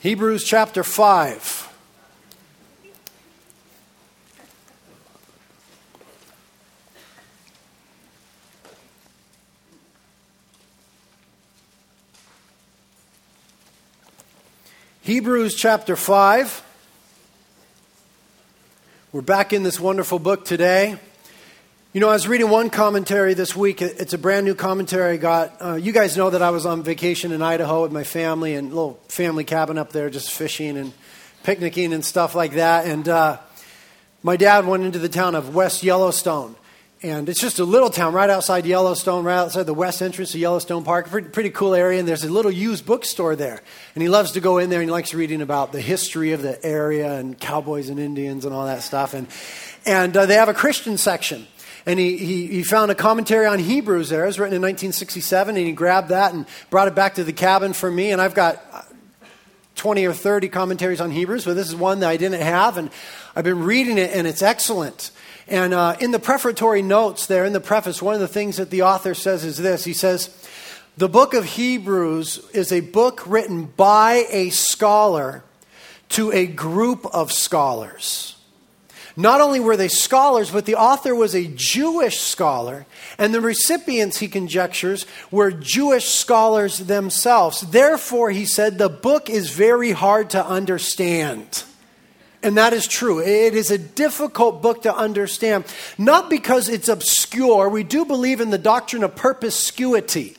Hebrews chapter 5. Hebrews chapter 5. We're back in this wonderful book today. You know, I was reading one commentary this week. It's a brand new commentary I got. Uh, you guys know that I was on vacation in Idaho with my family and a little family cabin up there, just fishing and picnicking and stuff like that. And uh, my dad went into the town of West Yellowstone. And it's just a little town right outside Yellowstone, right outside the west entrance of Yellowstone Park. Pretty, pretty cool area. And there's a little used bookstore there. And he loves to go in there and he likes reading about the history of the area and cowboys and Indians and all that stuff. And, and uh, they have a Christian section and he, he, he, found a commentary on Hebrews there. It was written in 1967, and he grabbed that and brought it back to the cabin for me. And I've got 20 or 30 commentaries on Hebrews, but this is one that I didn't have, and I've been reading it, and it's excellent. And uh, in the prefatory notes there, in the preface, one of the things that the author says is this He says, The book of Hebrews is a book written by a scholar to a group of scholars. Not only were they scholars, but the author was a Jewish scholar, and the recipients, he conjectures, were Jewish scholars themselves. Therefore, he said, the book is very hard to understand. And that is true. It is a difficult book to understand, not because it's obscure. We do believe in the doctrine of perspicuity.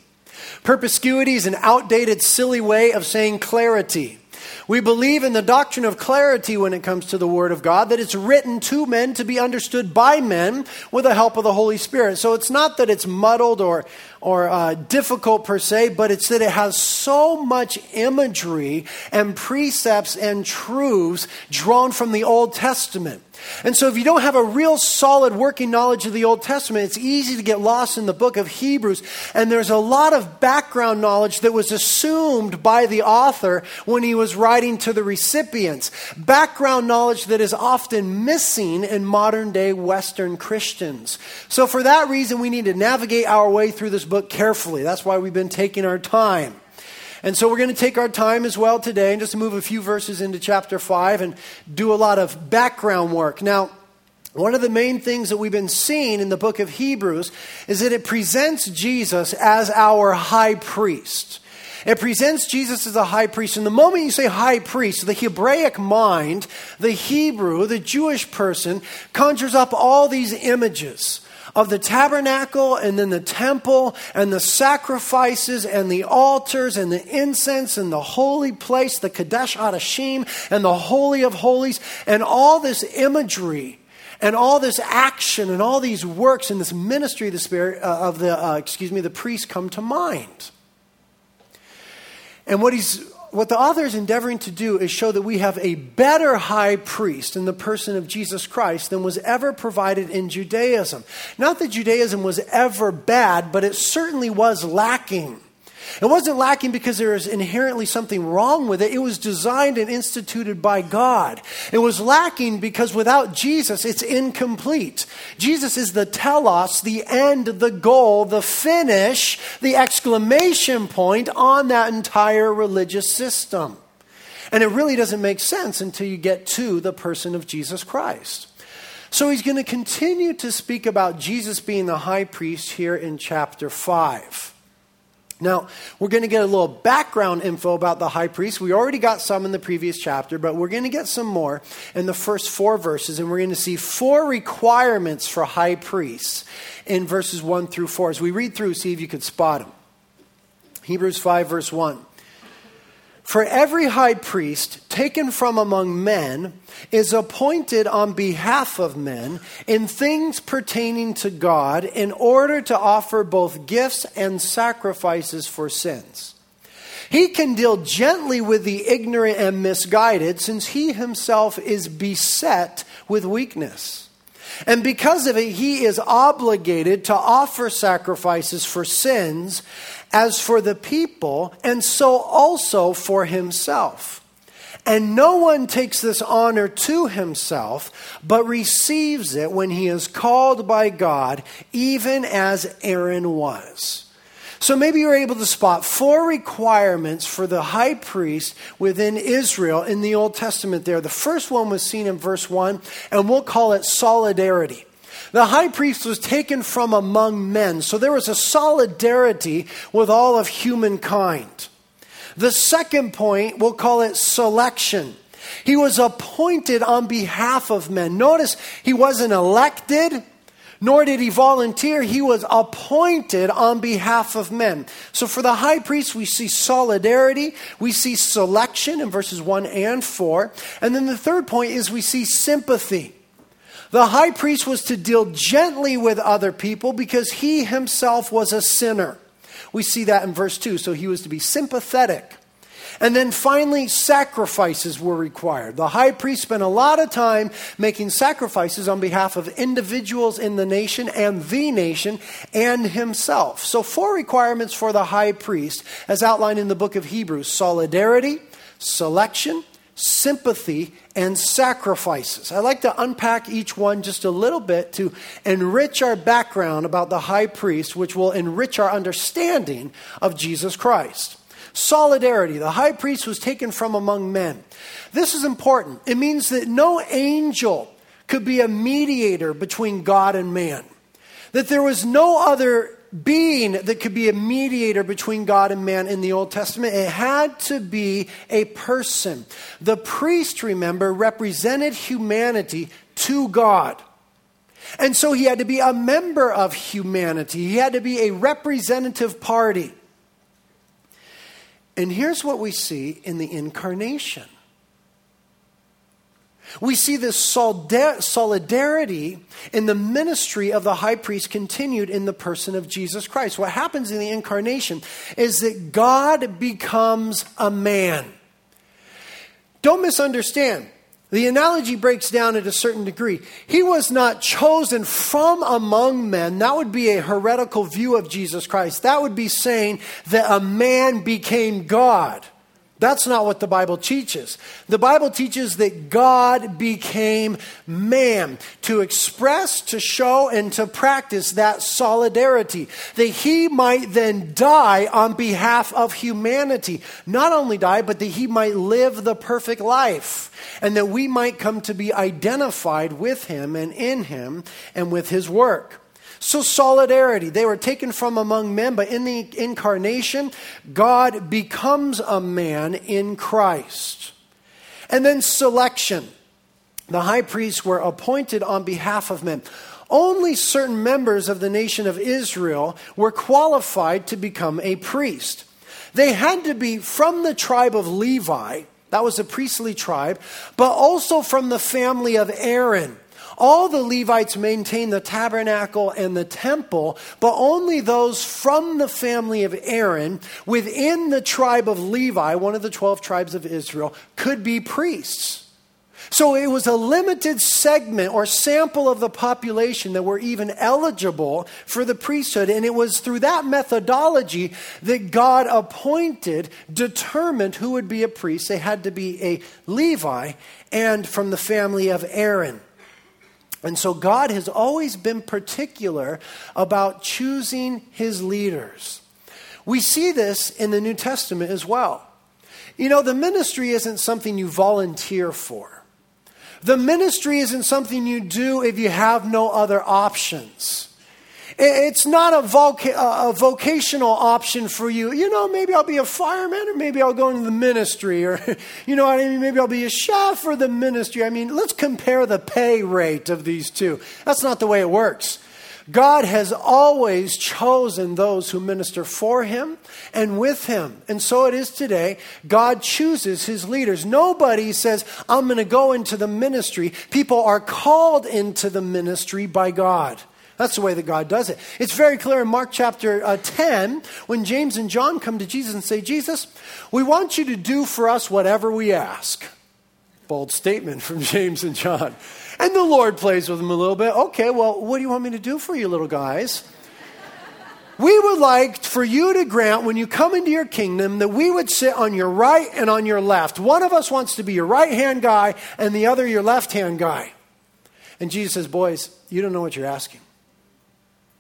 Perspicuity is an outdated, silly way of saying clarity. We believe in the doctrine of clarity when it comes to the Word of God, that it's written to men to be understood by men with the help of the Holy Spirit. So it's not that it's muddled or, or uh, difficult per se, but it's that it has so much imagery and precepts and truths drawn from the Old Testament. And so, if you don't have a real solid working knowledge of the Old Testament, it's easy to get lost in the book of Hebrews. And there's a lot of background knowledge that was assumed by the author when he was writing to the recipients. Background knowledge that is often missing in modern day Western Christians. So, for that reason, we need to navigate our way through this book carefully. That's why we've been taking our time. And so we're going to take our time as well today and just move a few verses into chapter 5 and do a lot of background work. Now, one of the main things that we've been seeing in the book of Hebrews is that it presents Jesus as our high priest. It presents Jesus as a high priest. And the moment you say high priest, the Hebraic mind, the Hebrew, the Jewish person, conjures up all these images of the tabernacle and then the temple and the sacrifices and the altars and the incense and the holy place, the Kadesh Hadashim and the Holy of Holies, and all this imagery and all this action and all these works and this ministry of the spirit uh, of the uh, excuse me the priest come to mind. And what he's what the author is endeavoring to do is show that we have a better high priest in the person of Jesus Christ than was ever provided in Judaism. Not that Judaism was ever bad, but it certainly was lacking. It wasn't lacking because there was inherently something wrong with it. It was designed and instituted by God. It was lacking because without Jesus, it's incomplete. Jesus is the telos, the end, the goal, the finish, the exclamation point on that entire religious system. And it really doesn't make sense until you get to the person of Jesus Christ. So he's going to continue to speak about Jesus being the high priest here in chapter 5. Now, we're going to get a little background info about the high priest. We already got some in the previous chapter, but we're going to get some more in the first four verses, and we're going to see four requirements for high priests in verses 1 through 4. As we read through, see if you could spot them. Hebrews 5, verse 1. For every high priest taken from among men is appointed on behalf of men in things pertaining to God in order to offer both gifts and sacrifices for sins. He can deal gently with the ignorant and misguided since he himself is beset with weakness. And because of it, he is obligated to offer sacrifices for sins as for the people, and so also for himself. And no one takes this honor to himself, but receives it when he is called by God, even as Aaron was. So maybe you're able to spot four requirements for the high priest within Israel in the Old Testament there. The first one was seen in verse 1, and we'll call it solidarity. The high priest was taken from among men, so there was a solidarity with all of humankind. The second point, we'll call it selection. He was appointed on behalf of men. Notice he wasn't elected, nor did he volunteer. He was appointed on behalf of men. So for the high priest, we see solidarity, we see selection in verses 1 and 4. And then the third point is we see sympathy. The high priest was to deal gently with other people because he himself was a sinner. We see that in verse 2. So he was to be sympathetic. And then finally, sacrifices were required. The high priest spent a lot of time making sacrifices on behalf of individuals in the nation and the nation and himself. So, four requirements for the high priest, as outlined in the book of Hebrews solidarity, selection, sympathy, and sacrifices. I'd like to unpack each one just a little bit to enrich our background about the high priest, which will enrich our understanding of Jesus Christ. Solidarity. The high priest was taken from among men. This is important. It means that no angel could be a mediator between God and man, that there was no other being that could be a mediator between God and man in the Old Testament. It had to be a person. The priest, remember, represented humanity to God. And so he had to be a member of humanity, he had to be a representative party. And here's what we see in the incarnation we see this solidarity in the ministry of the high priest continued in the person of Jesus Christ. What happens in the incarnation is that God becomes a man. Don't misunderstand. The analogy breaks down at a certain degree. He was not chosen from among men. That would be a heretical view of Jesus Christ. That would be saying that a man became God. That's not what the Bible teaches. The Bible teaches that God became man to express, to show, and to practice that solidarity. That he might then die on behalf of humanity. Not only die, but that he might live the perfect life. And that we might come to be identified with him and in him and with his work. So, solidarity. They were taken from among men, but in the incarnation, God becomes a man in Christ. And then selection. The high priests were appointed on behalf of men. Only certain members of the nation of Israel were qualified to become a priest. They had to be from the tribe of Levi, that was a priestly tribe, but also from the family of Aaron. All the Levites maintained the tabernacle and the temple, but only those from the family of Aaron within the tribe of Levi, one of the 12 tribes of Israel, could be priests. So it was a limited segment or sample of the population that were even eligible for the priesthood. And it was through that methodology that God appointed, determined who would be a priest. They had to be a Levi and from the family of Aaron. And so God has always been particular about choosing his leaders. We see this in the New Testament as well. You know, the ministry isn't something you volunteer for. The ministry isn't something you do if you have no other options. It's not a, a, vocational option for you. You know, maybe I'll be a fireman or maybe I'll go into the ministry or, you know what I mean? Maybe I'll be a chef for the ministry. I mean, let's compare the pay rate of these two. That's not the way it works. God has always chosen those who minister for him and with him. And so it is today. God chooses his leaders. Nobody says, I'm going to go into the ministry. People are called into the ministry by God. That's the way that God does it. It's very clear in Mark chapter uh, 10 when James and John come to Jesus and say, Jesus, we want you to do for us whatever we ask. Bold statement from James and John. And the Lord plays with them a little bit. Okay, well, what do you want me to do for you, little guys? We would like for you to grant when you come into your kingdom that we would sit on your right and on your left. One of us wants to be your right hand guy and the other your left hand guy. And Jesus says, Boys, you don't know what you're asking.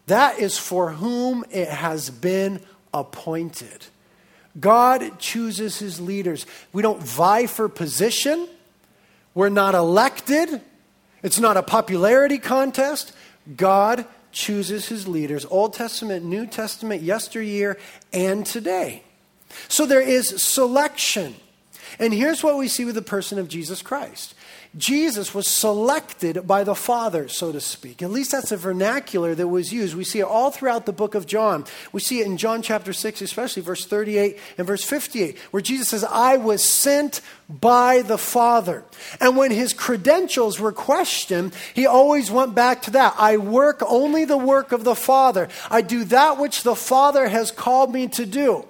That is for whom it has been appointed. God chooses his leaders. We don't vie for position. We're not elected. It's not a popularity contest. God chooses his leaders, Old Testament, New Testament, yesteryear, and today. So there is selection. And here's what we see with the person of Jesus Christ Jesus was selected by the Father, so to speak. At least that's a vernacular that was used. We see it all throughout the book of John. We see it in John chapter 6, especially verse 38 and verse 58, where Jesus says, I was sent by the Father. And when his credentials were questioned, he always went back to that. I work only the work of the Father. I do that which the Father has called me to do.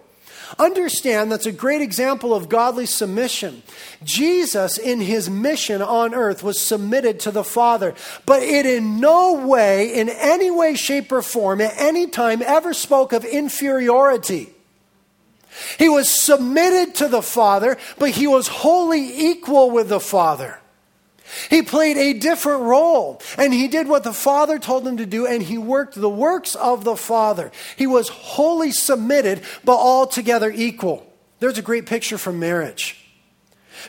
Understand that's a great example of godly submission. Jesus, in his mission on earth, was submitted to the Father, but it in no way, in any way, shape, or form, at any time, ever spoke of inferiority. He was submitted to the Father, but he was wholly equal with the Father. He played a different role, and he did what the Father told him to do, and he worked the works of the Father. He was wholly submitted, but altogether equal. There's a great picture from marriage.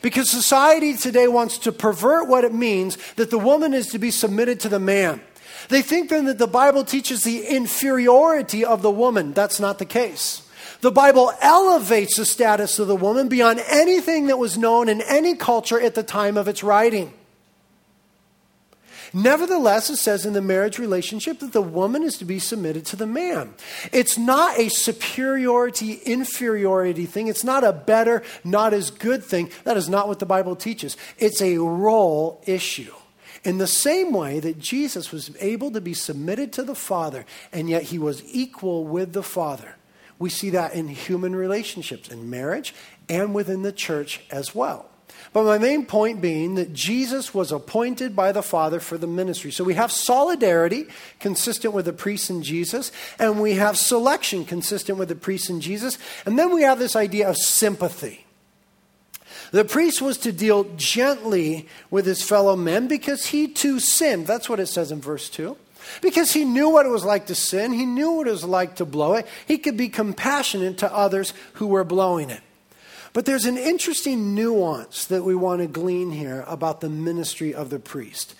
Because society today wants to pervert what it means that the woman is to be submitted to the man. They think then that the Bible teaches the inferiority of the woman. That's not the case. The Bible elevates the status of the woman beyond anything that was known in any culture at the time of its writing. Nevertheless, it says in the marriage relationship that the woman is to be submitted to the man. It's not a superiority, inferiority thing. It's not a better, not as good thing. That is not what the Bible teaches. It's a role issue. In the same way that Jesus was able to be submitted to the Father, and yet he was equal with the Father. We see that in human relationships, in marriage, and within the church as well. But my main point being that Jesus was appointed by the Father for the ministry. So we have solidarity consistent with the priests in Jesus, and we have selection consistent with the priests in Jesus, and then we have this idea of sympathy. The priest was to deal gently with his fellow men because he too sinned. That's what it says in verse 2. Because he knew what it was like to sin, he knew what it was like to blow it. He could be compassionate to others who were blowing it. But there's an interesting nuance that we want to glean here about the ministry of the priest.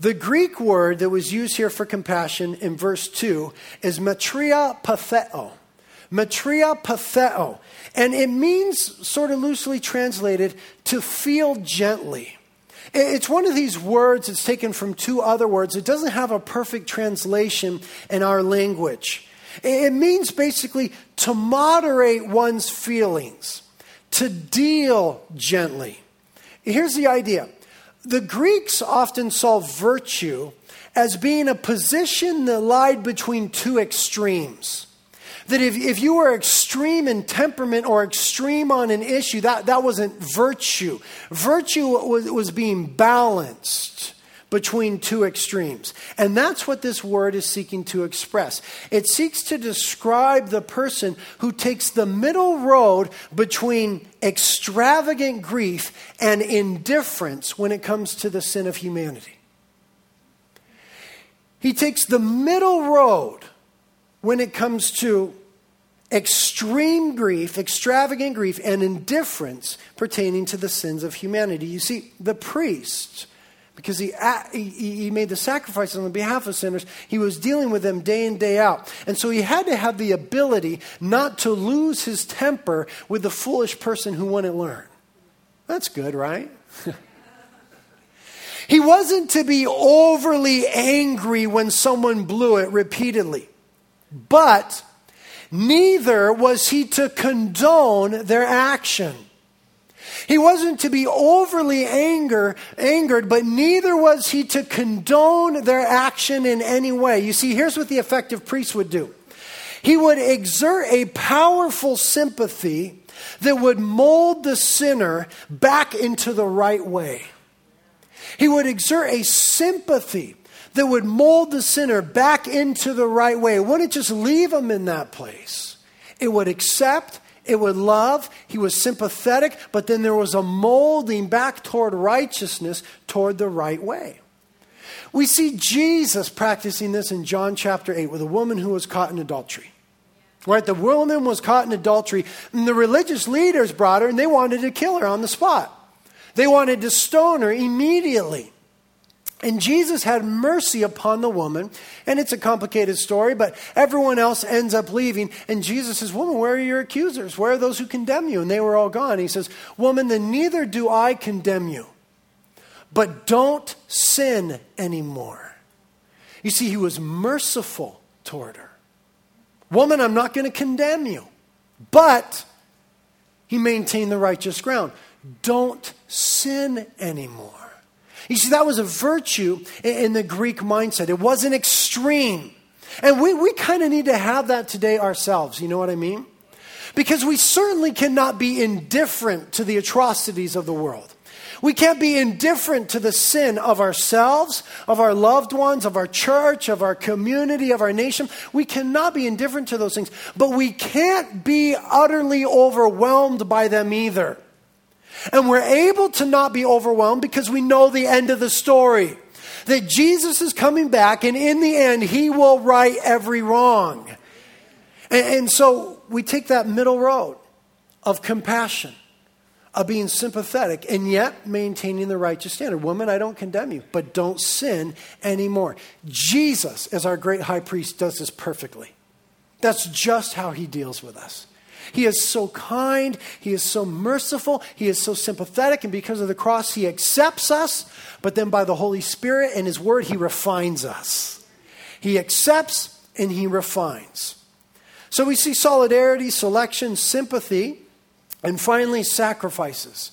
The Greek word that was used here for compassion in verse 2 is metria patheo. Metria patheo. And it means, sort of loosely translated, to feel gently. It's one of these words that's taken from two other words. It doesn't have a perfect translation in our language. It means basically to moderate one's feelings to deal gently. Here's the idea the Greeks often saw virtue as being a position that lied between two extremes. That if, if you were extreme in temperament or extreme on an issue, that, that wasn't virtue. Virtue was, was being balanced between two extremes. And that's what this word is seeking to express. It seeks to describe the person who takes the middle road between extravagant grief and indifference when it comes to the sin of humanity. He takes the middle road when it comes to extreme grief, extravagant grief, and indifference pertaining to the sins of humanity. You see, the priest because he, he, made the sacrifices on the behalf of sinners. He was dealing with them day in, day out. And so he had to have the ability not to lose his temper with the foolish person who wouldn't learn. That's good, right? he wasn't to be overly angry when someone blew it repeatedly. But neither was he to condone their action. He wasn't to be overly anger, angered, but neither was he to condone their action in any way. You see, here's what the effective priest would do he would exert a powerful sympathy that would mold the sinner back into the right way. He would exert a sympathy that would mold the sinner back into the right way. It wouldn't just leave him in that place. It would accept it would love, he was sympathetic, but then there was a molding back toward righteousness, toward the right way. We see Jesus practicing this in John chapter 8 with a woman who was caught in adultery. Right? The woman was caught in adultery, and the religious leaders brought her and they wanted to kill her on the spot. They wanted to stone her immediately. And Jesus had mercy upon the woman. And it's a complicated story, but everyone else ends up leaving. And Jesus says, Woman, where are your accusers? Where are those who condemn you? And they were all gone. He says, Woman, then neither do I condemn you. But don't sin anymore. You see, he was merciful toward her. Woman, I'm not going to condemn you. But he maintained the righteous ground. Don't sin anymore. You see, that was a virtue in the Greek mindset. It wasn't extreme. And we, we kind of need to have that today ourselves. You know what I mean? Because we certainly cannot be indifferent to the atrocities of the world. We can't be indifferent to the sin of ourselves, of our loved ones, of our church, of our community, of our nation. We cannot be indifferent to those things, but we can't be utterly overwhelmed by them either. And we're able to not be overwhelmed because we know the end of the story. That Jesus is coming back, and in the end, he will right every wrong. And, and so we take that middle road of compassion, of being sympathetic, and yet maintaining the righteous standard. Woman, I don't condemn you, but don't sin anymore. Jesus, as our great high priest, does this perfectly. That's just how he deals with us. He is so kind. He is so merciful. He is so sympathetic. And because of the cross, He accepts us. But then by the Holy Spirit and His Word, He refines us. He accepts and He refines. So we see solidarity, selection, sympathy, and finally sacrifices.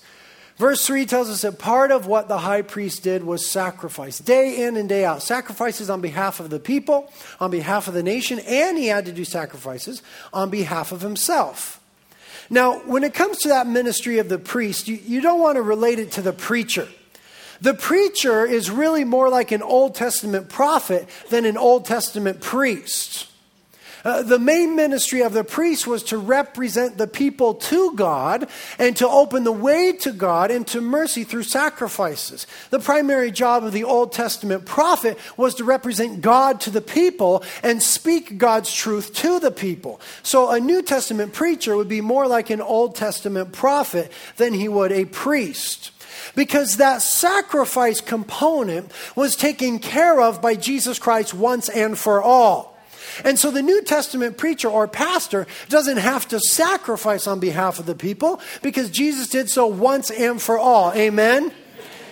Verse 3 tells us that part of what the high priest did was sacrifice, day in and day out. Sacrifices on behalf of the people, on behalf of the nation, and he had to do sacrifices on behalf of himself. Now, when it comes to that ministry of the priest, you, you don't want to relate it to the preacher. The preacher is really more like an Old Testament prophet than an Old Testament priest. Uh, the main ministry of the priest was to represent the people to God and to open the way to God and to mercy through sacrifices. The primary job of the Old Testament prophet was to represent God to the people and speak God's truth to the people. So a New Testament preacher would be more like an Old Testament prophet than he would a priest because that sacrifice component was taken care of by Jesus Christ once and for all. And so the New Testament preacher or pastor doesn't have to sacrifice on behalf of the people because Jesus did so once and for all. Amen?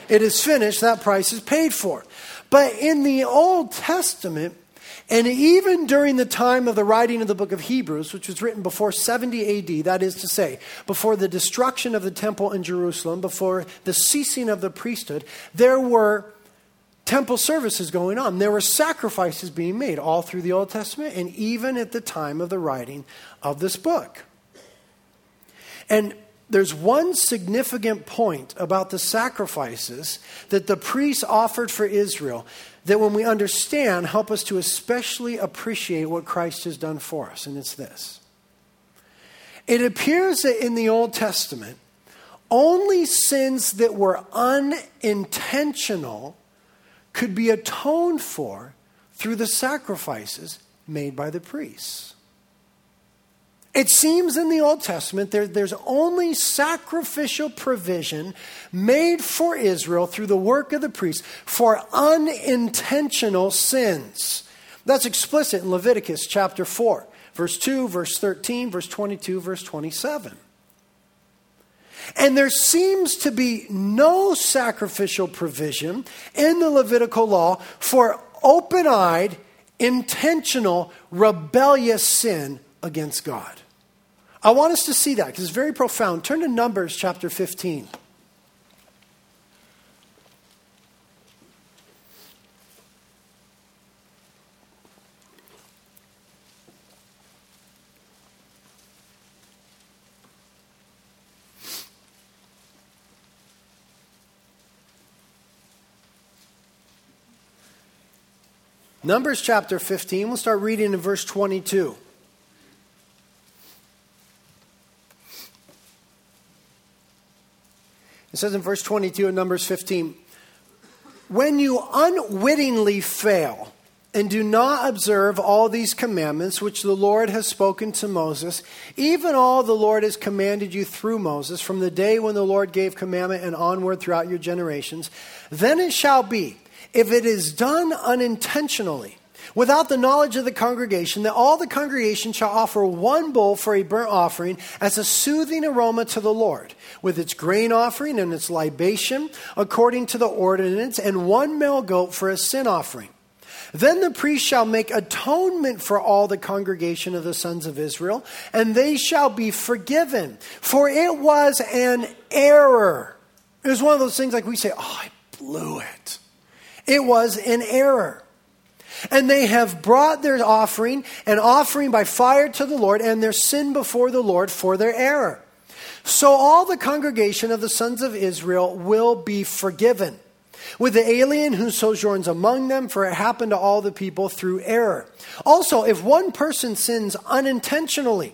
It is finished, that price is paid for. But in the Old Testament, and even during the time of the writing of the book of Hebrews, which was written before 70 AD, that is to say, before the destruction of the temple in Jerusalem, before the ceasing of the priesthood, there were temple services going on. There were sacrifices being made all through the Old Testament and even at the time of the writing of this book. And there's one significant point about the sacrifices that the priests offered for Israel that when we understand help us to especially appreciate what Christ has done for us and it's this. It appears that in the Old Testament only sins that were unintentional could be atoned for through the sacrifices made by the priests. It seems in the Old Testament there, there's only sacrificial provision made for Israel through the work of the priests for unintentional sins. That's explicit in Leviticus chapter 4, verse 2, verse 13, verse 22, verse 27. And there seems to be no sacrificial provision in the Levitical law for open eyed, intentional, rebellious sin against God. I want us to see that because it's very profound. Turn to Numbers chapter 15. Numbers chapter 15, we'll start reading in verse 22. It says in verse 22 in Numbers 15, when you unwittingly fail and do not observe all these commandments which the Lord has spoken to Moses, even all the Lord has commanded you through Moses, from the day when the Lord gave commandment and onward throughout your generations, then it shall be, if it is done unintentionally, without the knowledge of the congregation, that all the congregation shall offer one bull for a burnt offering as a soothing aroma to the Lord, with its grain offering and its libation, according to the ordinance, and one male goat for a sin offering. Then the priest shall make atonement for all the congregation of the sons of Israel, and they shall be forgiven. For it was an error. It was one of those things like we say, oh, I blew it. It was an error. And they have brought their offering, an offering by fire to the Lord, and their sin before the Lord for their error. So all the congregation of the sons of Israel will be forgiven with the alien who sojourns among them, for it happened to all the people through error. Also, if one person sins unintentionally,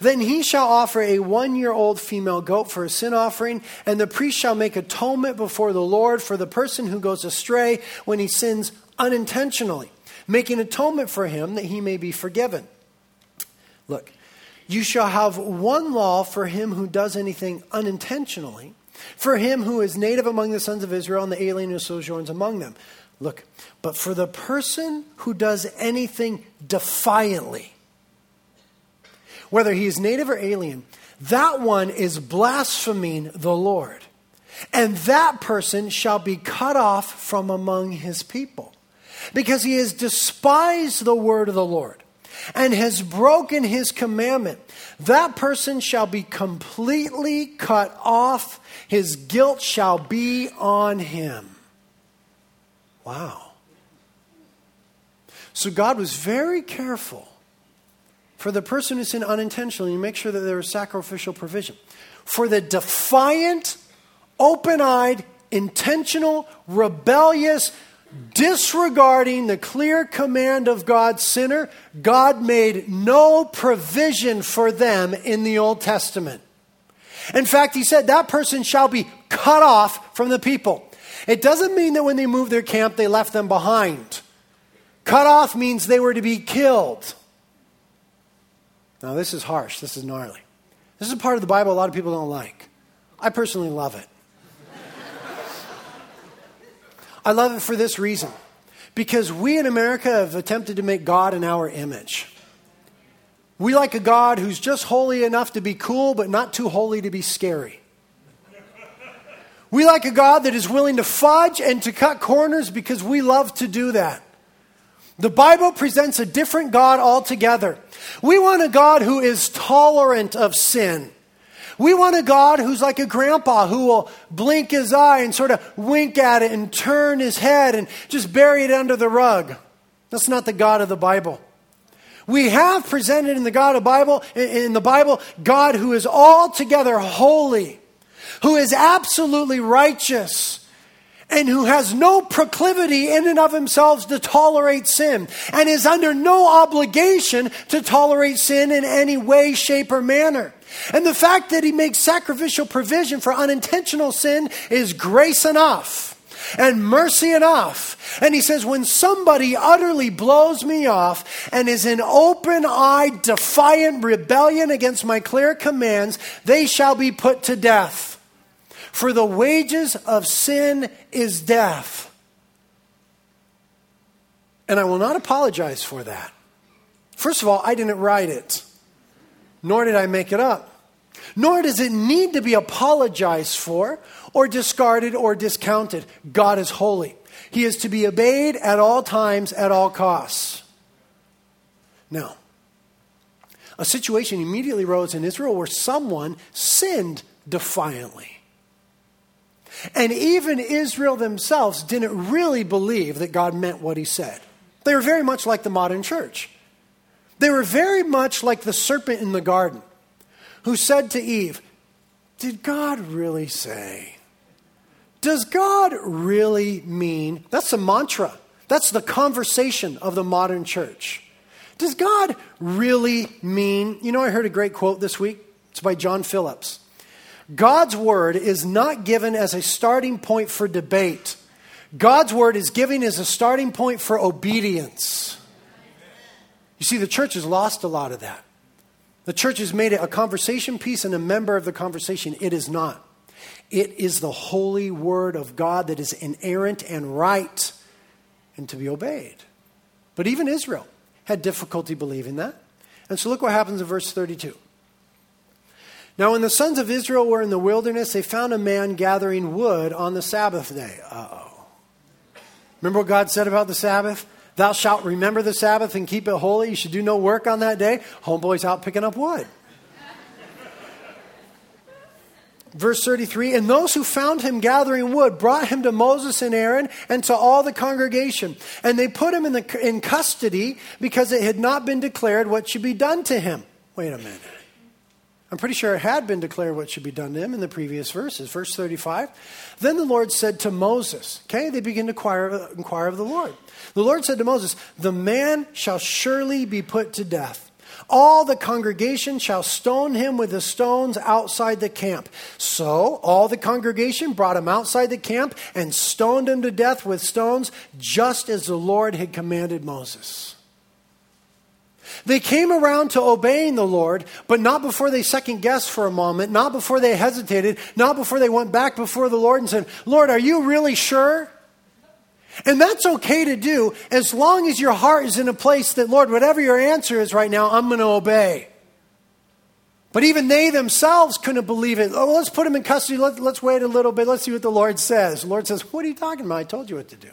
then he shall offer a one year old female goat for a sin offering, and the priest shall make atonement before the Lord for the person who goes astray when he sins unintentionally, making atonement for him that he may be forgiven. Look, you shall have one law for him who does anything unintentionally for him who is native among the sons of Israel and the alien who sojourns among them. Look, but for the person who does anything defiantly, whether he is native or alien, that one is blaspheming the Lord. And that person shall be cut off from among his people, because he has despised the word of the Lord and has broken his commandment. That person shall be completely cut off his guilt shall be on him. Wow. So God was very careful for the person who sinned unintentionally you make sure that there is sacrificial provision. For the defiant, open eyed, intentional, rebellious, disregarding the clear command of God's sinner, God made no provision for them in the Old Testament. In fact, he said that person shall be cut off from the people. It doesn't mean that when they moved their camp, they left them behind. Cut off means they were to be killed. Now, this is harsh. This is gnarly. This is a part of the Bible a lot of people don't like. I personally love it. I love it for this reason because we in America have attempted to make God in our image. We like a God who's just holy enough to be cool, but not too holy to be scary. We like a God that is willing to fudge and to cut corners because we love to do that. The Bible presents a different God altogether. We want a God who is tolerant of sin. We want a God who's like a grandpa who will blink his eye and sort of wink at it and turn his head and just bury it under the rug. That's not the God of the Bible. We have presented in the God of Bible, in the Bible, God who is altogether holy, who is absolutely righteous, and who has no proclivity in and of himself to tolerate sin, and is under no obligation to tolerate sin in any way, shape, or manner. And the fact that he makes sacrificial provision for unintentional sin is grace enough and mercy enough. And he says, when somebody utterly blows me off and is in open eyed, defiant rebellion against my clear commands, they shall be put to death. For the wages of sin is death. And I will not apologize for that. First of all, I didn't write it, nor did I make it up. Nor does it need to be apologized for or discarded or discounted. God is holy. He is to be obeyed at all times, at all costs. Now, a situation immediately arose in Israel where someone sinned defiantly. And even Israel themselves didn't really believe that God meant what he said. They were very much like the modern church. They were very much like the serpent in the garden who said to Eve, Did God really say? Does God really mean? That's the mantra. That's the conversation of the modern church. Does God really mean? You know, I heard a great quote this week. It's by John Phillips. God's word is not given as a starting point for debate. God's word is giving as a starting point for obedience. You see, the church has lost a lot of that. The church has made it a conversation piece and a member of the conversation. It is not. It is the holy word of God that is inerrant and right and to be obeyed. But even Israel had difficulty believing that. And so look what happens in verse 32. Now, when the sons of Israel were in the wilderness, they found a man gathering wood on the Sabbath day. Uh oh. Remember what God said about the Sabbath? Thou shalt remember the Sabbath and keep it holy. You should do no work on that day. Homeboy's out picking up wood. Verse 33 And those who found him gathering wood brought him to Moses and Aaron and to all the congregation. And they put him in, the, in custody because it had not been declared what should be done to him. Wait a minute. I'm pretty sure it had been declared what should be done to him in the previous verses. Verse 35 Then the Lord said to Moses, okay, they begin to inquire, inquire of the Lord. The Lord said to Moses, The man shall surely be put to death. All the congregation shall stone him with the stones outside the camp. So all the congregation brought him outside the camp and stoned him to death with stones, just as the Lord had commanded Moses. They came around to obeying the Lord, but not before they second guessed for a moment, not before they hesitated, not before they went back before the Lord and said, Lord, are you really sure? And that's okay to do as long as your heart is in a place that, Lord, whatever your answer is right now, I'm going to obey. But even they themselves couldn't believe it. Oh, let's put him in custody. Let, us wait a little bit. Let's see what the Lord says. The Lord says, What are you talking about? I told you what to do.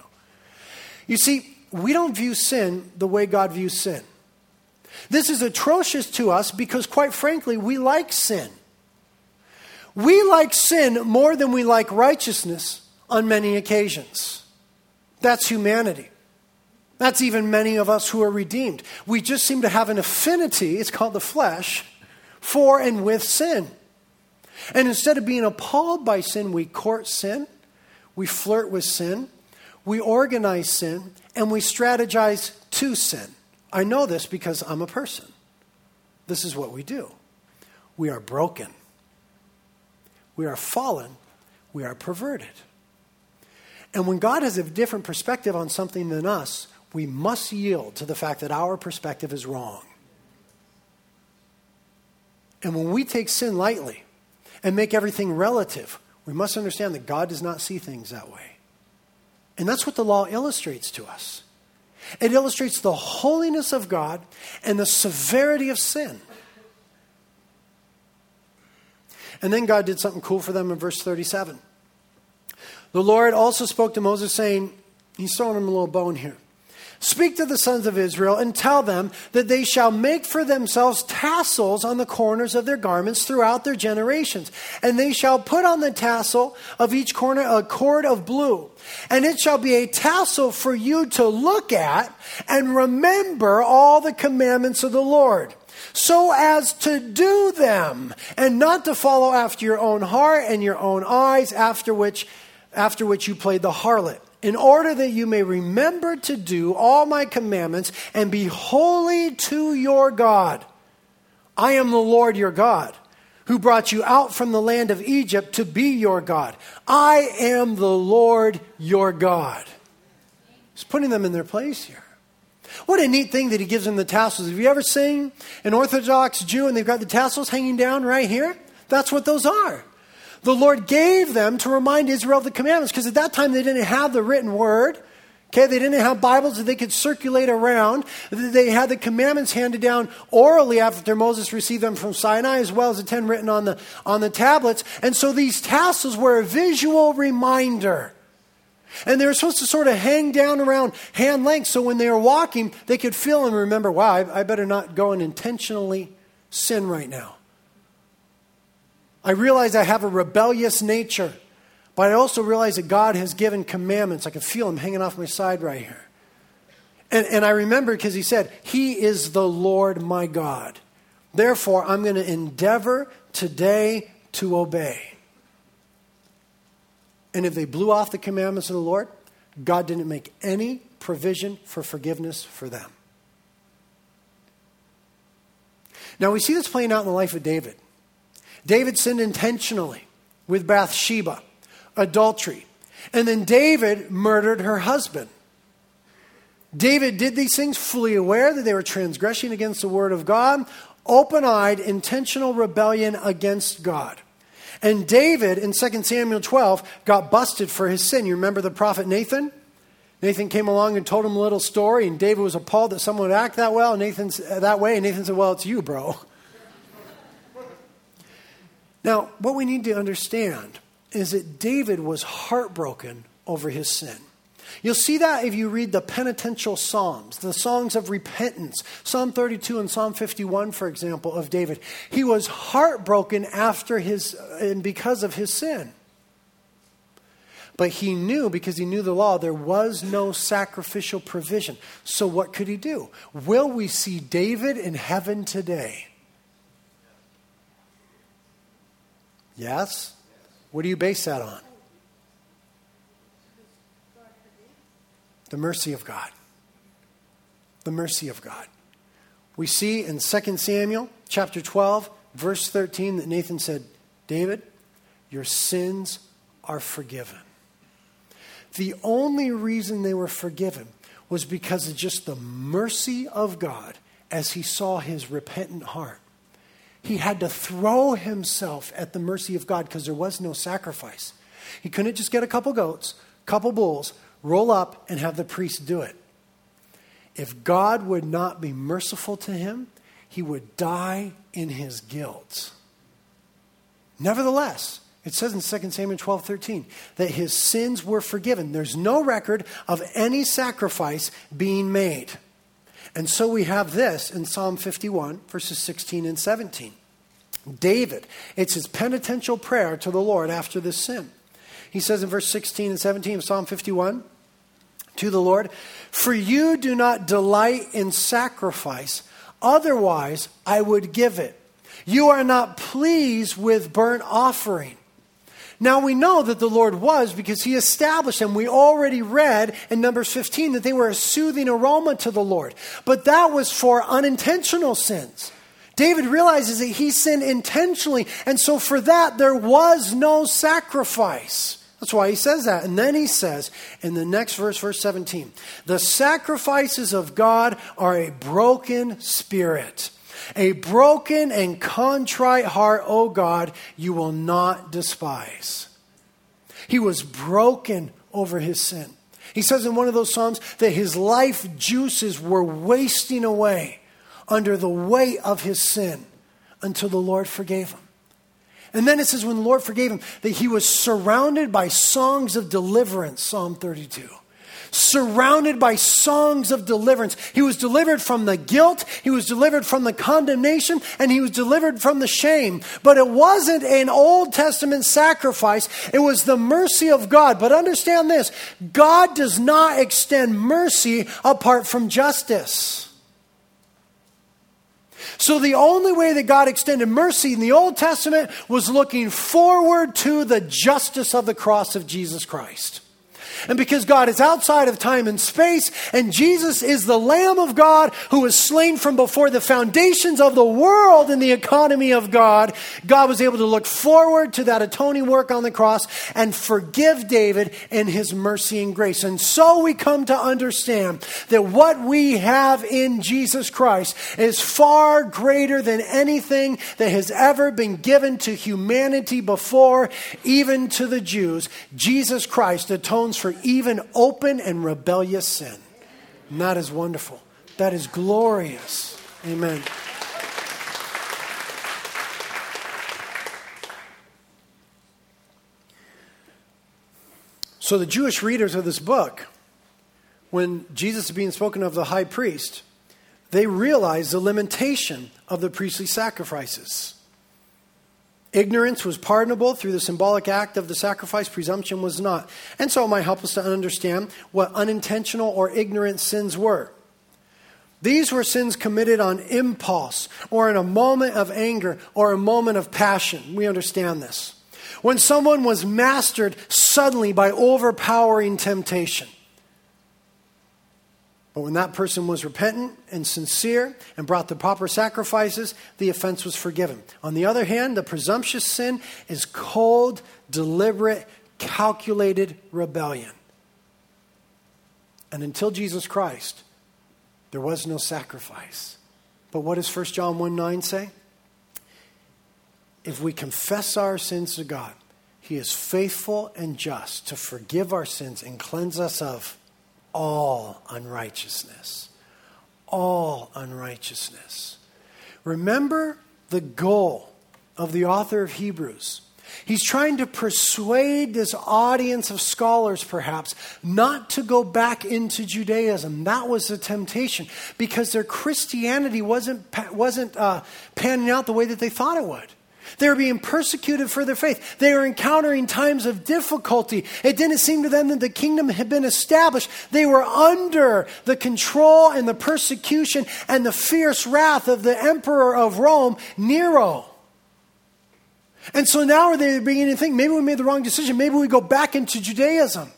You see, we don't view sin the way God views sin. This is atrocious to us because, quite frankly, we like sin. We like sin more than we like righteousness on many occasions. That's humanity. That's even many of us who are redeemed. We just seem to have an affinity, it's called the flesh, for and with sin. And instead of being appalled by sin, we court sin, we flirt with sin, we organize sin, and we strategize to sin. I know this because I'm a person. This is what we do. We are broken. We are fallen. We are perverted. And when God has a different perspective on something than us, we must yield to the fact that our perspective is wrong. And when we take sin lightly and make everything relative, we must understand that God does not see things that way. And that's what the law illustrates to us. It illustrates the holiness of God and the severity of sin. And then God did something cool for them in verse 37. The Lord also spoke to Moses, saying, He's throwing him a little bone here. Speak to the sons of Israel and tell them that they shall make for themselves tassels on the corners of their garments throughout their generations. And they shall put on the tassel of each corner a cord of blue. And it shall be a tassel for you to look at and remember all the commandments of the Lord so as to do them and not to follow after your own heart and your own eyes after which after which you played the harlot in order that you may remember to do all my commandments and be holy to your God. I am the Lord your God, who brought you out from the land of Egypt to be your God. I am the Lord your God. He's putting them in their place here. What a neat thing that he gives them the tassels. Have you ever seen an Orthodox Jew and they've got the tassels hanging down right here? That's what those are the Lord gave them to remind Israel of the commandments because at that time they didn't have the written word. Okay, they didn't have Bibles that they could circulate around. They had the commandments handed down orally after Moses received them from Sinai, as well as the ten written on the, on the tablets. And so these tassels were a visual reminder. And they were supposed to sort of hang down around hand length so when they were walking, they could feel and remember, wow, I, I better not go and intentionally sin right now. I realize I have a rebellious nature, but I also realize that God has given commandments. I can feel them hanging off my side right here. And, and I remember because he said, He is the Lord my God. Therefore, I'm going to endeavor today to obey. And if they blew off the commandments of the Lord, God didn't make any provision for forgiveness for them. Now, we see this playing out in the life of David. David sinned intentionally with Bathsheba, adultery. And then David murdered her husband. David did these things fully aware that they were transgressing against the word of God, open eyed, intentional rebellion against God. And David in 2 Samuel 12 got busted for his sin. You remember the prophet Nathan? Nathan came along and told him a little story, and David was appalled that someone would act that well, Nathan's that way, and Nathan said, Well, it's you, bro. Now, what we need to understand is that David was heartbroken over his sin. You'll see that if you read the penitential Psalms, the songs of repentance, Psalm 32 and Psalm 51, for example, of David. He was heartbroken after his, and because of his sin. But he knew, because he knew the law, there was no sacrificial provision. So what could he do? Will we see David in heaven today? Yes? What do you base that on? The mercy of God. The mercy of God. We see in 2 Samuel chapter 12, verse 13, that Nathan said, David, your sins are forgiven. The only reason they were forgiven was because of just the mercy of God as he saw his repentant heart. He had to throw himself at the mercy of God because there was no sacrifice. He couldn't just get a couple goats, couple bulls, roll up and have the priest do it. If God would not be merciful to him, he would die in his guilt. Nevertheless, it says in 2 Samuel 12 13 that his sins were forgiven. There's no record of any sacrifice being made. And so we have this in Psalm 51, verses 16 and 17. David, it's his penitential prayer to the Lord after this sin. He says in verse 16 and 17 of Psalm 51 to the Lord, For you do not delight in sacrifice, otherwise I would give it. You are not pleased with burnt offering. Now we know that the Lord was because he established them. We already read in Numbers 15 that they were a soothing aroma to the Lord. But that was for unintentional sins. David realizes that he sinned intentionally, and so for that there was no sacrifice. That's why he says that. And then he says in the next verse, verse 17, the sacrifices of God are a broken spirit. A broken and contrite heart, O God, you will not despise. He was broken over his sin. He says in one of those Psalms that his life juices were wasting away under the weight of his sin until the Lord forgave him. And then it says, when the Lord forgave him, that he was surrounded by songs of deliverance, Psalm 32 surrounded by songs of deliverance. He was delivered from the guilt, he was delivered from the condemnation, and he was delivered from the shame. But it wasn't an Old Testament sacrifice, it was the mercy of God. But understand this God does not extend mercy apart from justice. So the only way that God extended mercy in the Old Testament was looking forward to the justice of the cross of Jesus Christ. And because God is outside of time and space, and Jesus is the Lamb of God who was slain from before the foundations of the world in the economy of God, God was able to look forward to that atoning work on the cross and forgive David in his mercy and grace. And so we come to understand that what we have in Jesus Christ is far greater than anything that has ever been given to humanity before, even to the Jews. Jesus Christ atones for even open and rebellious sin. And that is wonderful. That is glorious. Amen. So, the Jewish readers of this book, when Jesus is being spoken of the high priest, they realize the limitation of the priestly sacrifices. Ignorance was pardonable through the symbolic act of the sacrifice, presumption was not. And so it might help us to understand what unintentional or ignorant sins were. These were sins committed on impulse or in a moment of anger or a moment of passion. We understand this. When someone was mastered suddenly by overpowering temptation. But when that person was repentant and sincere and brought the proper sacrifices, the offense was forgiven. On the other hand, the presumptuous sin is cold, deliberate, calculated rebellion. And until Jesus Christ, there was no sacrifice. But what does 1 John 1 9 say? If we confess our sins to God, He is faithful and just to forgive our sins and cleanse us of all unrighteousness. All unrighteousness. Remember the goal of the author of Hebrews. He's trying to persuade this audience of scholars, perhaps, not to go back into Judaism. That was the temptation because their Christianity wasn't, wasn't uh, panning out the way that they thought it would. They were being persecuted for their faith. They were encountering times of difficulty. It didn't seem to them that the kingdom had been established. They were under the control and the persecution and the fierce wrath of the emperor of Rome, Nero. And so now are they're beginning to think maybe we made the wrong decision. Maybe we go back into Judaism.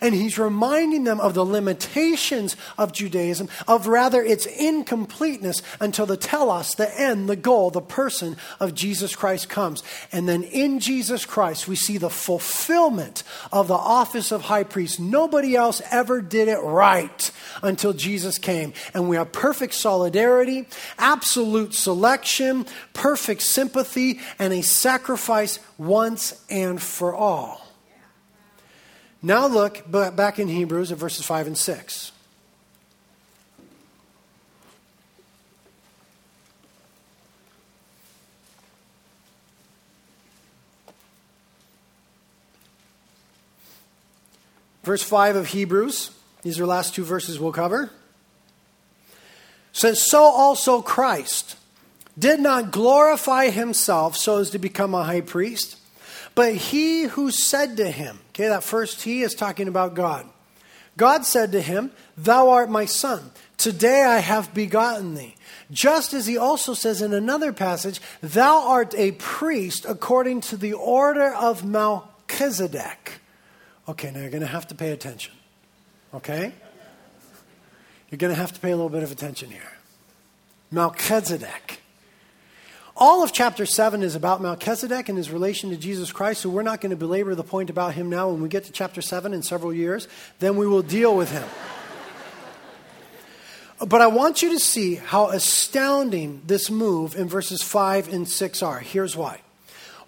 And he's reminding them of the limitations of Judaism, of rather its incompleteness until the telos, the end, the goal, the person of Jesus Christ comes. And then in Jesus Christ, we see the fulfillment of the office of high priest. Nobody else ever did it right until Jesus came. And we have perfect solidarity, absolute selection, perfect sympathy, and a sacrifice once and for all. Now look back in Hebrews at verses 5 and 6. Verse 5 of Hebrews, these are last two verses we'll cover. Says, So also Christ did not glorify himself so as to become a high priest but he who said to him, okay, that first he is talking about God. God said to him, Thou art my son. Today I have begotten thee. Just as he also says in another passage, Thou art a priest according to the order of Melchizedek. Okay, now you're going to have to pay attention. Okay? You're going to have to pay a little bit of attention here. Melchizedek. All of chapter 7 is about Melchizedek and his relation to Jesus Christ, so we're not going to belabor the point about him now. When we get to chapter 7 in several years, then we will deal with him. but I want you to see how astounding this move in verses 5 and 6 are. Here's why.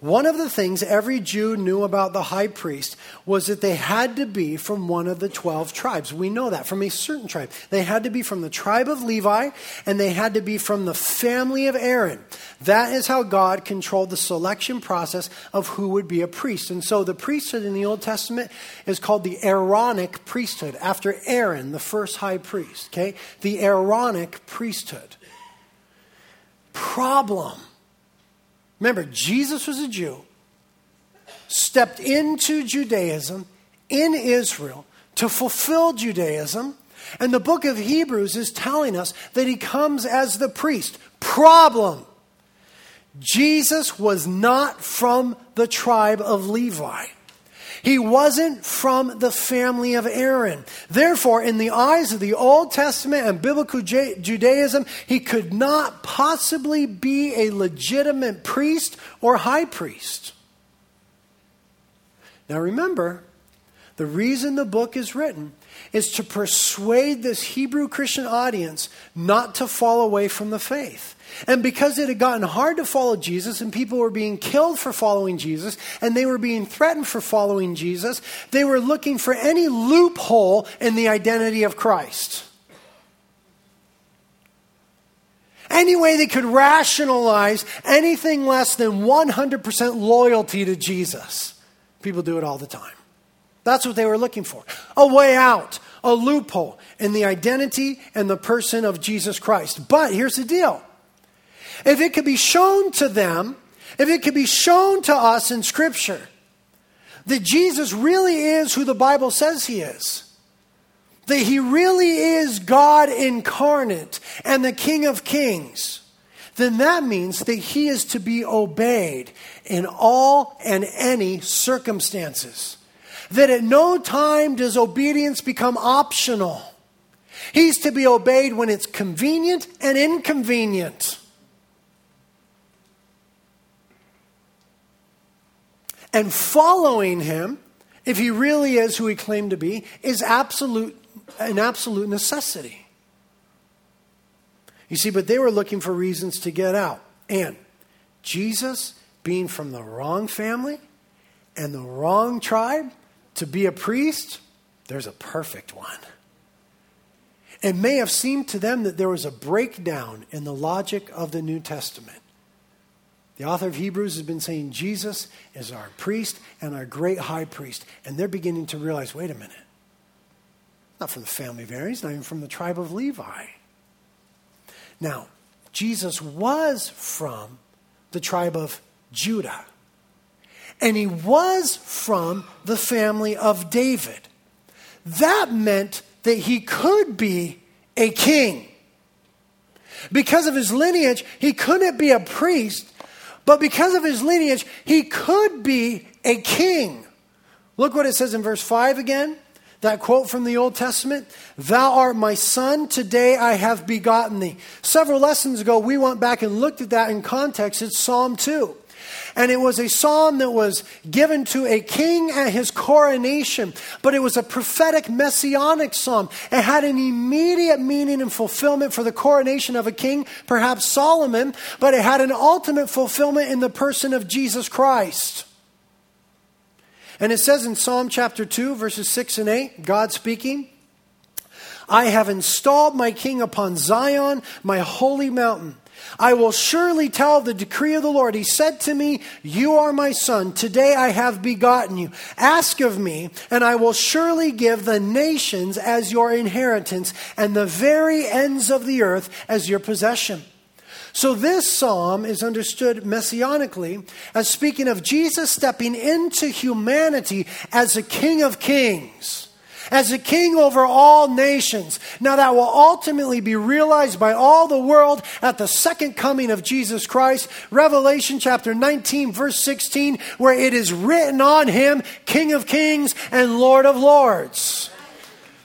One of the things every Jew knew about the high priest was that they had to be from one of the 12 tribes. We know that from a certain tribe. They had to be from the tribe of Levi and they had to be from the family of Aaron. That is how God controlled the selection process of who would be a priest. And so the priesthood in the Old Testament is called the Aaronic priesthood after Aaron, the first high priest. Okay? The Aaronic priesthood. Problem Remember, Jesus was a Jew, stepped into Judaism in Israel to fulfill Judaism. And the book of Hebrews is telling us that he comes as the priest. Problem Jesus was not from the tribe of Levi. He wasn't from the family of Aaron. Therefore, in the eyes of the Old Testament and biblical Judaism, he could not possibly be a legitimate priest or high priest. Now remember, the reason the book is written is to persuade this Hebrew Christian audience not to fall away from the faith. And because it had gotten hard to follow Jesus and people were being killed for following Jesus and they were being threatened for following Jesus, they were looking for any loophole in the identity of Christ. Any way they could rationalize anything less than 100% loyalty to Jesus. People do it all the time. That's what they were looking for a way out, a loophole in the identity and the person of Jesus Christ. But here's the deal if it could be shown to them, if it could be shown to us in Scripture that Jesus really is who the Bible says he is, that he really is God incarnate and the King of Kings, then that means that he is to be obeyed in all and any circumstances. That at no time does obedience become optional. He's to be obeyed when it's convenient and inconvenient. And following him if he really is who he claimed to be, is absolute, an absolute necessity. You see, but they were looking for reasons to get out. And Jesus, being from the wrong family and the wrong tribe to be a priest, there's a perfect one. It may have seemed to them that there was a breakdown in the logic of the New Testament. The author of Hebrews has been saying Jesus is our priest and our great high priest. And they're beginning to realize wait a minute. Not from the family of Aaron, he's not even from the tribe of Levi. Now, Jesus was from the tribe of Judah. And he was from the family of David. That meant that he could be a king. Because of his lineage, he couldn't be a priest, but because of his lineage, he could be a king. Look what it says in verse 5 again. That quote from the Old Testament Thou art my son, today I have begotten thee. Several lessons ago, we went back and looked at that in context. It's Psalm 2. And it was a psalm that was given to a king at his coronation, but it was a prophetic messianic psalm. It had an immediate meaning and fulfillment for the coronation of a king, perhaps Solomon, but it had an ultimate fulfillment in the person of Jesus Christ. And it says in Psalm chapter 2, verses 6 and 8, God speaking, I have installed my king upon Zion, my holy mountain. I will surely tell the decree of the Lord. He said to me, You are my son. Today I have begotten you. Ask of me, and I will surely give the nations as your inheritance, and the very ends of the earth as your possession. So, this psalm is understood messianically as speaking of Jesus stepping into humanity as a king of kings as a king over all nations. Now, that will ultimately be realized by all the world at the second coming of Jesus Christ. Revelation chapter 19, verse 16, where it is written on him, King of kings and Lord of lords.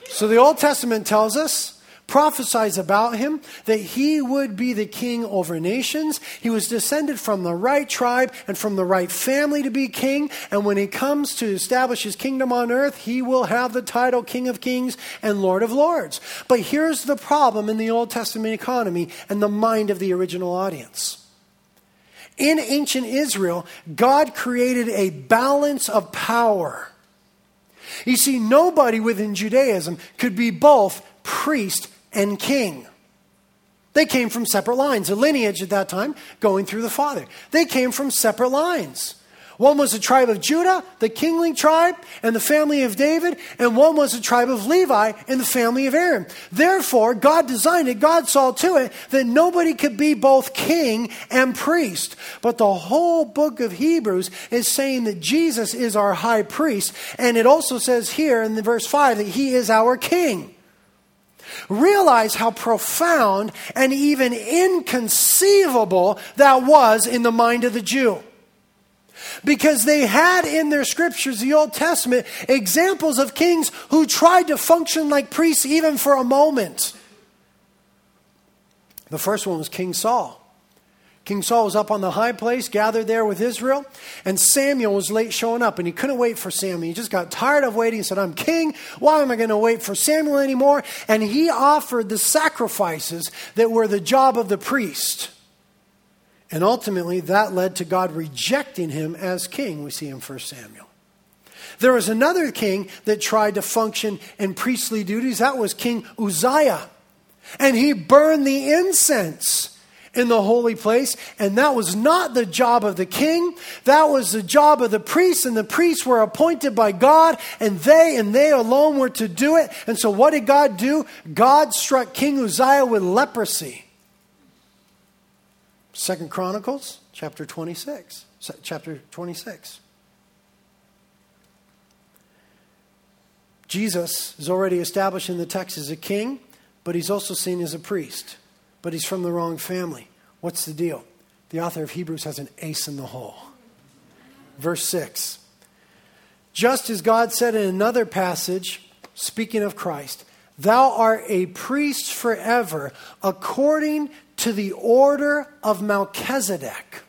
So, the Old Testament tells us prophesies about him that he would be the king over nations. He was descended from the right tribe and from the right family to be king. And when he comes to establish his kingdom on earth, he will have the title King of Kings and Lord of Lords. But here's the problem in the Old Testament economy and the mind of the original audience. In ancient Israel, God created a balance of power. You see, nobody within Judaism could be both priest and king. They came from separate lines, a lineage at that time going through the father. They came from separate lines. One was the tribe of Judah, the kingly tribe, and the family of David, and one was the tribe of Levi and the family of Aaron. Therefore, God designed it, God saw to it that nobody could be both king and priest. But the whole book of Hebrews is saying that Jesus is our high priest, and it also says here in the verse 5 that he is our king. Realize how profound and even inconceivable that was in the mind of the Jew. Because they had in their scriptures, the Old Testament, examples of kings who tried to function like priests even for a moment. The first one was King Saul. King Saul was up on the high place, gathered there with Israel, and Samuel was late showing up, and he couldn't wait for Samuel. He just got tired of waiting. He said, I'm king. Why am I going to wait for Samuel anymore? And he offered the sacrifices that were the job of the priest. And ultimately, that led to God rejecting him as king, we see in 1 Samuel. There was another king that tried to function in priestly duties. That was King Uzziah. And he burned the incense in the holy place. And that was not the job of the king. That was the job of the priests. And the priests were appointed by God. And they and they alone were to do it. And so what did God do? God struck King Uzziah with leprosy. Second Chronicles chapter 26. Chapter 26. Jesus is already established in the text as a king, but he's also seen as a priest but he's from the wrong family. What's the deal? The author of Hebrews has an ace in the hole. Verse 6. Just as God said in another passage, speaking of Christ, Thou art a priest forever, according to the order of Melchizedek.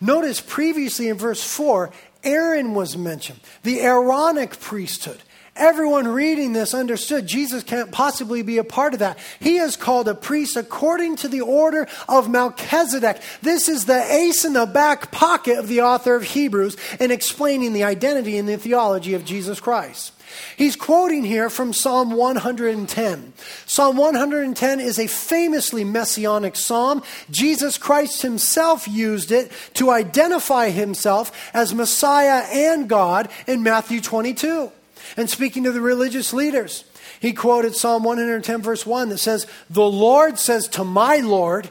Notice previously in verse 4, Aaron was mentioned, the Aaronic priesthood. Everyone reading this understood Jesus can't possibly be a part of that. He is called a priest according to the order of Melchizedek. This is the ace in the back pocket of the author of Hebrews in explaining the identity and the theology of Jesus Christ. He's quoting here from Psalm 110. Psalm 110 is a famously messianic psalm. Jesus Christ himself used it to identify himself as Messiah and God in Matthew 22. And speaking to the religious leaders, he quoted Psalm 110, verse 1, that says, The Lord says to my Lord,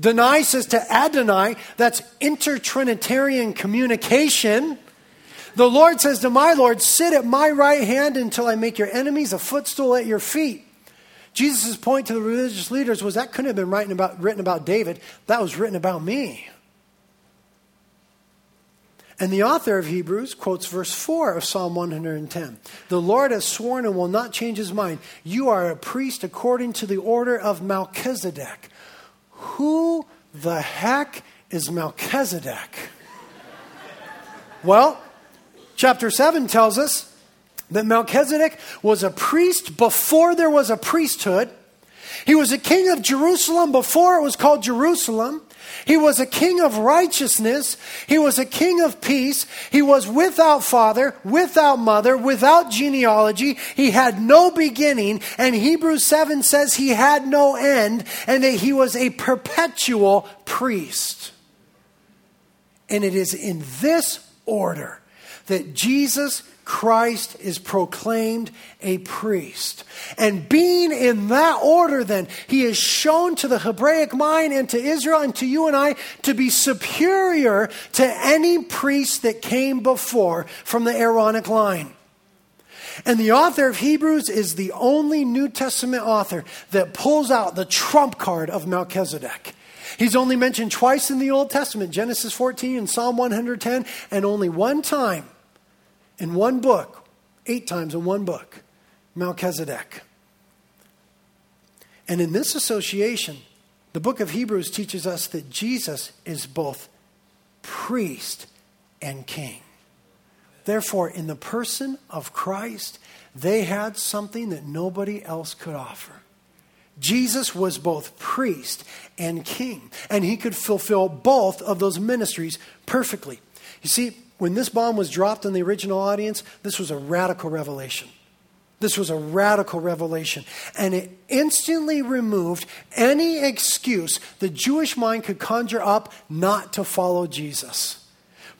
Adonai says to Adonai, that's intertrinitarian communication. The Lord says to my Lord, Sit at my right hand until I make your enemies a footstool at your feet. Jesus' point to the religious leaders was that couldn't have been written about, written about David, that was written about me. And the author of Hebrews quotes verse 4 of Psalm 110. The Lord has sworn and will not change his mind. You are a priest according to the order of Melchizedek. Who the heck is Melchizedek? well, chapter 7 tells us that Melchizedek was a priest before there was a priesthood. He was a king of Jerusalem before it was called Jerusalem. He was a king of righteousness. He was a king of peace. He was without father, without mother, without genealogy. He had no beginning. And Hebrews 7 says he had no end and that he was a perpetual priest. And it is in this order that Jesus Christ is proclaimed a priest. And being in that order, then, he is shown to the Hebraic mind and to Israel and to you and I to be superior to any priest that came before from the Aaronic line. And the author of Hebrews is the only New Testament author that pulls out the trump card of Melchizedek. He's only mentioned twice in the Old Testament Genesis 14 and Psalm 110, and only one time in one book, eight times in one book, Melchizedek. And in this association, the book of Hebrews teaches us that Jesus is both priest and king. Therefore, in the person of Christ, they had something that nobody else could offer. Jesus was both priest and king, and he could fulfill both of those ministries perfectly. You see, when this bomb was dropped on the original audience, this was a radical revelation. This was a radical revelation. And it instantly removed any excuse the Jewish mind could conjure up not to follow Jesus.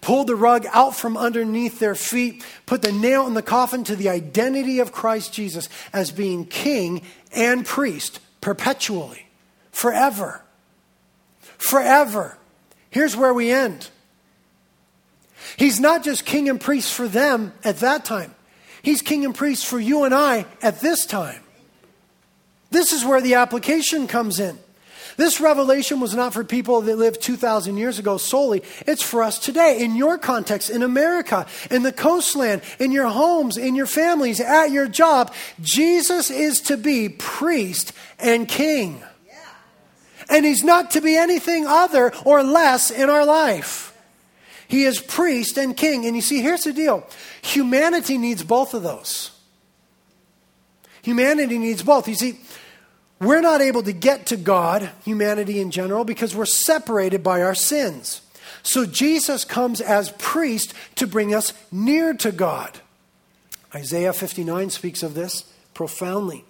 Pulled the rug out from underneath their feet, put the nail in the coffin to the identity of Christ Jesus as being king and priest perpetually, forever. Forever. Here's where we end. He's not just king and priest for them at that time, he's king and priest for you and I at this time. This is where the application comes in. This revelation was not for people that lived 2,000 years ago solely. It's for us today, in your context, in America, in the coastland, in your homes, in your families, at your job. Jesus is to be priest and king. And he's not to be anything other or less in our life. He is priest and king. And you see, here's the deal humanity needs both of those. Humanity needs both. You see, we're not able to get to God, humanity in general, because we're separated by our sins. So Jesus comes as priest to bring us near to God. Isaiah 59 speaks of this profoundly.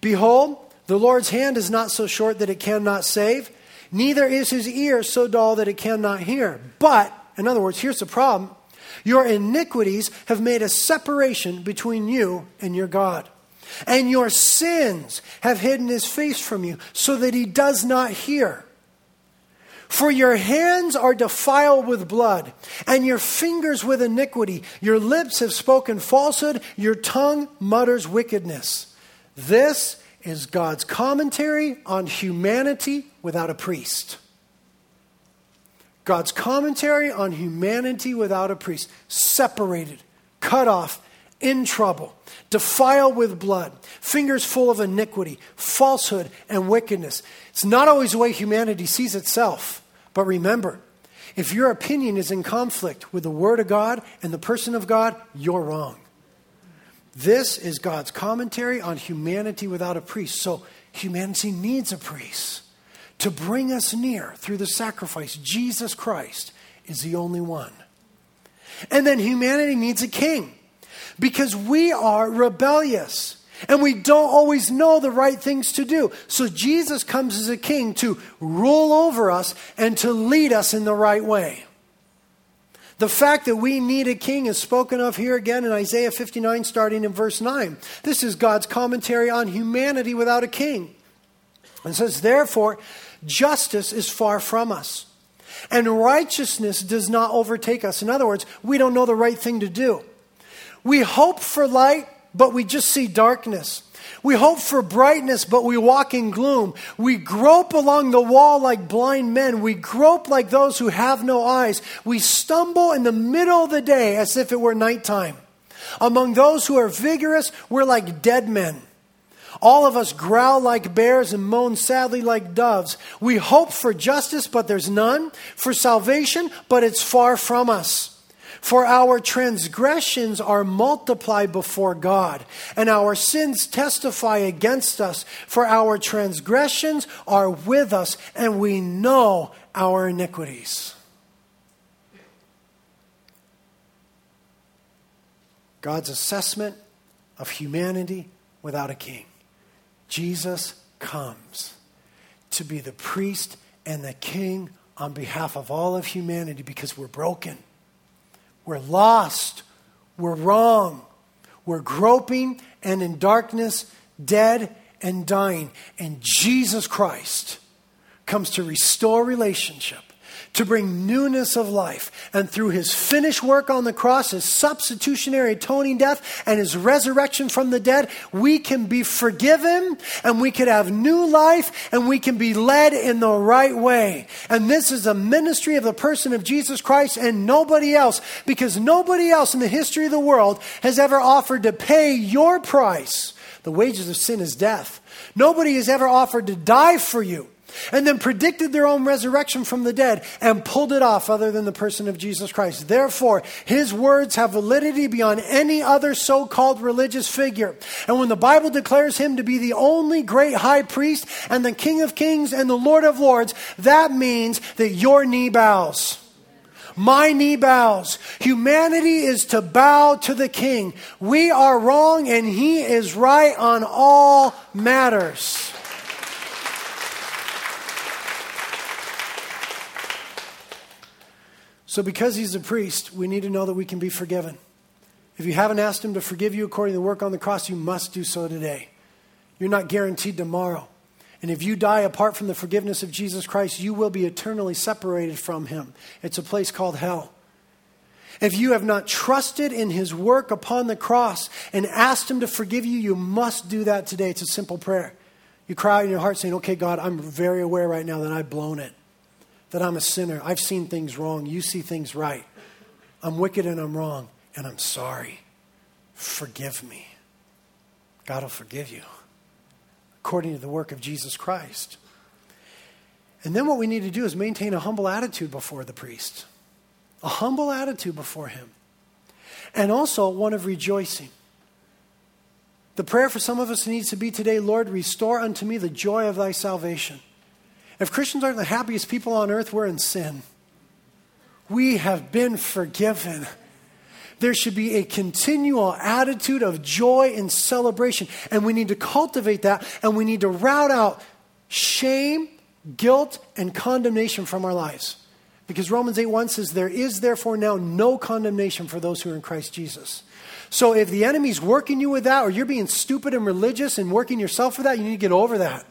Behold, the Lord's hand is not so short that it cannot save, neither is his ear so dull that it cannot hear. But in other words, here's the problem your iniquities have made a separation between you and your God. And your sins have hidden his face from you so that he does not hear. For your hands are defiled with blood, and your fingers with iniquity. Your lips have spoken falsehood, your tongue mutters wickedness. This is God's commentary on humanity without a priest. God's commentary on humanity without a priest, separated, cut off, in trouble, defiled with blood, fingers full of iniquity, falsehood, and wickedness. It's not always the way humanity sees itself, but remember, if your opinion is in conflict with the Word of God and the person of God, you're wrong. This is God's commentary on humanity without a priest. So humanity needs a priest to bring us near through the sacrifice. Jesus Christ is the only one. And then humanity needs a king because we are rebellious and we don't always know the right things to do. So Jesus comes as a king to rule over us and to lead us in the right way. The fact that we need a king is spoken of here again in Isaiah 59, starting in verse 9. This is God's commentary on humanity without a king. And says, Therefore, justice is far from us, and righteousness does not overtake us. In other words, we don't know the right thing to do. We hope for light, but we just see darkness. We hope for brightness, but we walk in gloom. We grope along the wall like blind men. We grope like those who have no eyes. We stumble in the middle of the day as if it were nighttime. Among those who are vigorous, we're like dead men. All of us growl like bears and moan sadly like doves. We hope for justice, but there's none. For salvation, but it's far from us. For our transgressions are multiplied before God, and our sins testify against us. For our transgressions are with us, and we know our iniquities. God's assessment of humanity without a king. Jesus comes to be the priest and the king on behalf of all of humanity because we're broken we're lost. We're wrong. We're groping and in darkness, dead and dying. And Jesus Christ comes to restore relationship to bring newness of life. And through his finished work on the cross, his substitutionary atoning death, and his resurrection from the dead, we can be forgiven and we can have new life and we can be led in the right way. And this is a ministry of the person of Jesus Christ and nobody else, because nobody else in the history of the world has ever offered to pay your price. The wages of sin is death. Nobody has ever offered to die for you and then predicted their own resurrection from the dead and pulled it off other than the person of Jesus Christ. Therefore, his words have validity beyond any other so called religious figure. And when the Bible declares him to be the only great high priest and the King of kings and the Lord of lords, that means that your knee bows. My knee bows. Humanity is to bow to the king. We are wrong and he is right on all matters. So, because he's a priest, we need to know that we can be forgiven. If you haven't asked him to forgive you according to the work on the cross, you must do so today. You're not guaranteed tomorrow. And if you die apart from the forgiveness of Jesus Christ, you will be eternally separated from him. It's a place called hell. If you have not trusted in his work upon the cross and asked him to forgive you, you must do that today. It's a simple prayer. You cry out in your heart saying, Okay, God, I'm very aware right now that I've blown it that I'm a sinner. I've seen things wrong. You see things right. I'm wicked and I'm wrong, and I'm sorry. Forgive me. God will forgive you according to the work of Jesus Christ. And then what we need to do is maintain a humble attitude before the priest, a humble attitude before him, and also one of rejoicing. The prayer for some of us needs to be today Lord, restore unto me the joy of thy salvation. If Christians aren't the happiest people on earth, we're in sin. We have been forgiven. There should be a continual attitude of joy and celebration. And we need to cultivate that and we need to rout out shame, guilt, and condemnation from our lives. Because Romans 8 1 says, There is therefore now no condemnation for those who are in Christ Jesus. So if the enemy's working you with that, or you're being stupid and religious and working yourself for that, you need to get over that.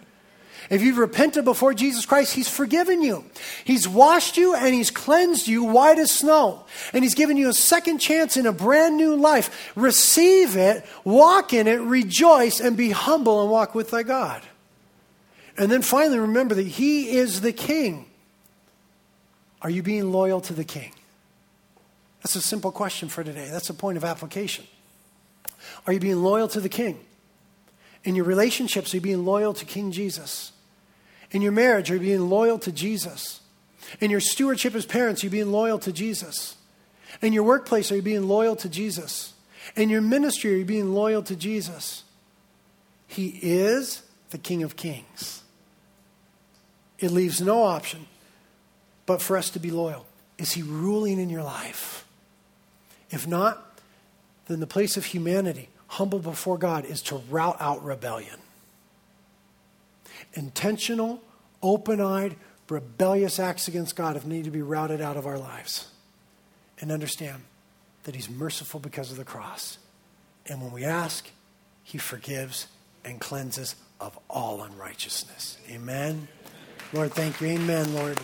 If you've repented before Jesus Christ, He's forgiven you. He's washed you and He's cleansed you white as snow. And He's given you a second chance in a brand new life. Receive it, walk in it, rejoice, and be humble and walk with thy God. And then finally, remember that He is the King. Are you being loyal to the King? That's a simple question for today. That's a point of application. Are you being loyal to the King? In your relationships, are you being loyal to King Jesus? In your marriage, are you being loyal to Jesus? In your stewardship as parents, are you being loyal to Jesus? In your workplace, are you being loyal to Jesus? In your ministry, are you being loyal to Jesus? He is the King of Kings. It leaves no option but for us to be loyal. Is He ruling in your life? If not, then the place of humanity, humble before God, is to rout out rebellion. Intentional, open eyed, rebellious acts against God have need to be routed out of our lives. And understand that He's merciful because of the cross. And when we ask, He forgives and cleanses of all unrighteousness. Amen. Lord, thank you. Amen, Lord.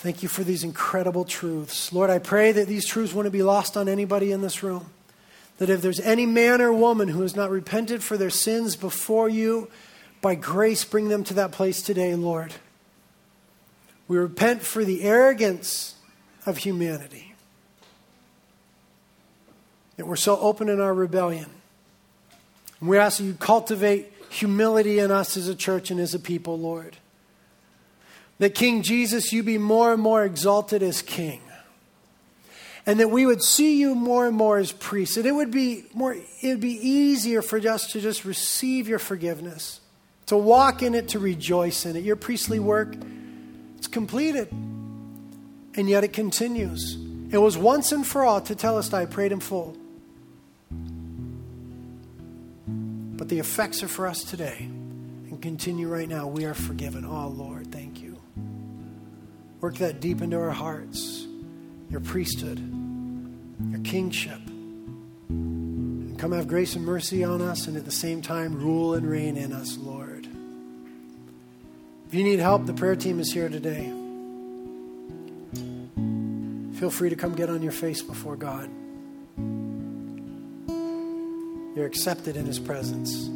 Thank you for these incredible truths. Lord, I pray that these truths wouldn't be lost on anybody in this room. That if there's any man or woman who has not repented for their sins before you, by grace, bring them to that place today, Lord. We repent for the arrogance of humanity. That we're so open in our rebellion. And we ask that you cultivate humility in us as a church and as a people, Lord. That King Jesus, you be more and more exalted as King. And that we would see you more and more as priests. That it would be more it would be easier for us to just receive your forgiveness, to walk in it, to rejoice in it. Your priestly work, it's completed. And yet it continues. It was once and for all tetelestai prayed in full. But the effects are for us today and continue right now. We are forgiven. Oh, Lord, thank you. Work that deep into our hearts, your priesthood, your kingship. And come have grace and mercy on us and at the same time rule and reign in us, Lord. If you need help, the prayer team is here today. Feel free to come get on your face before God. You're accepted in His presence.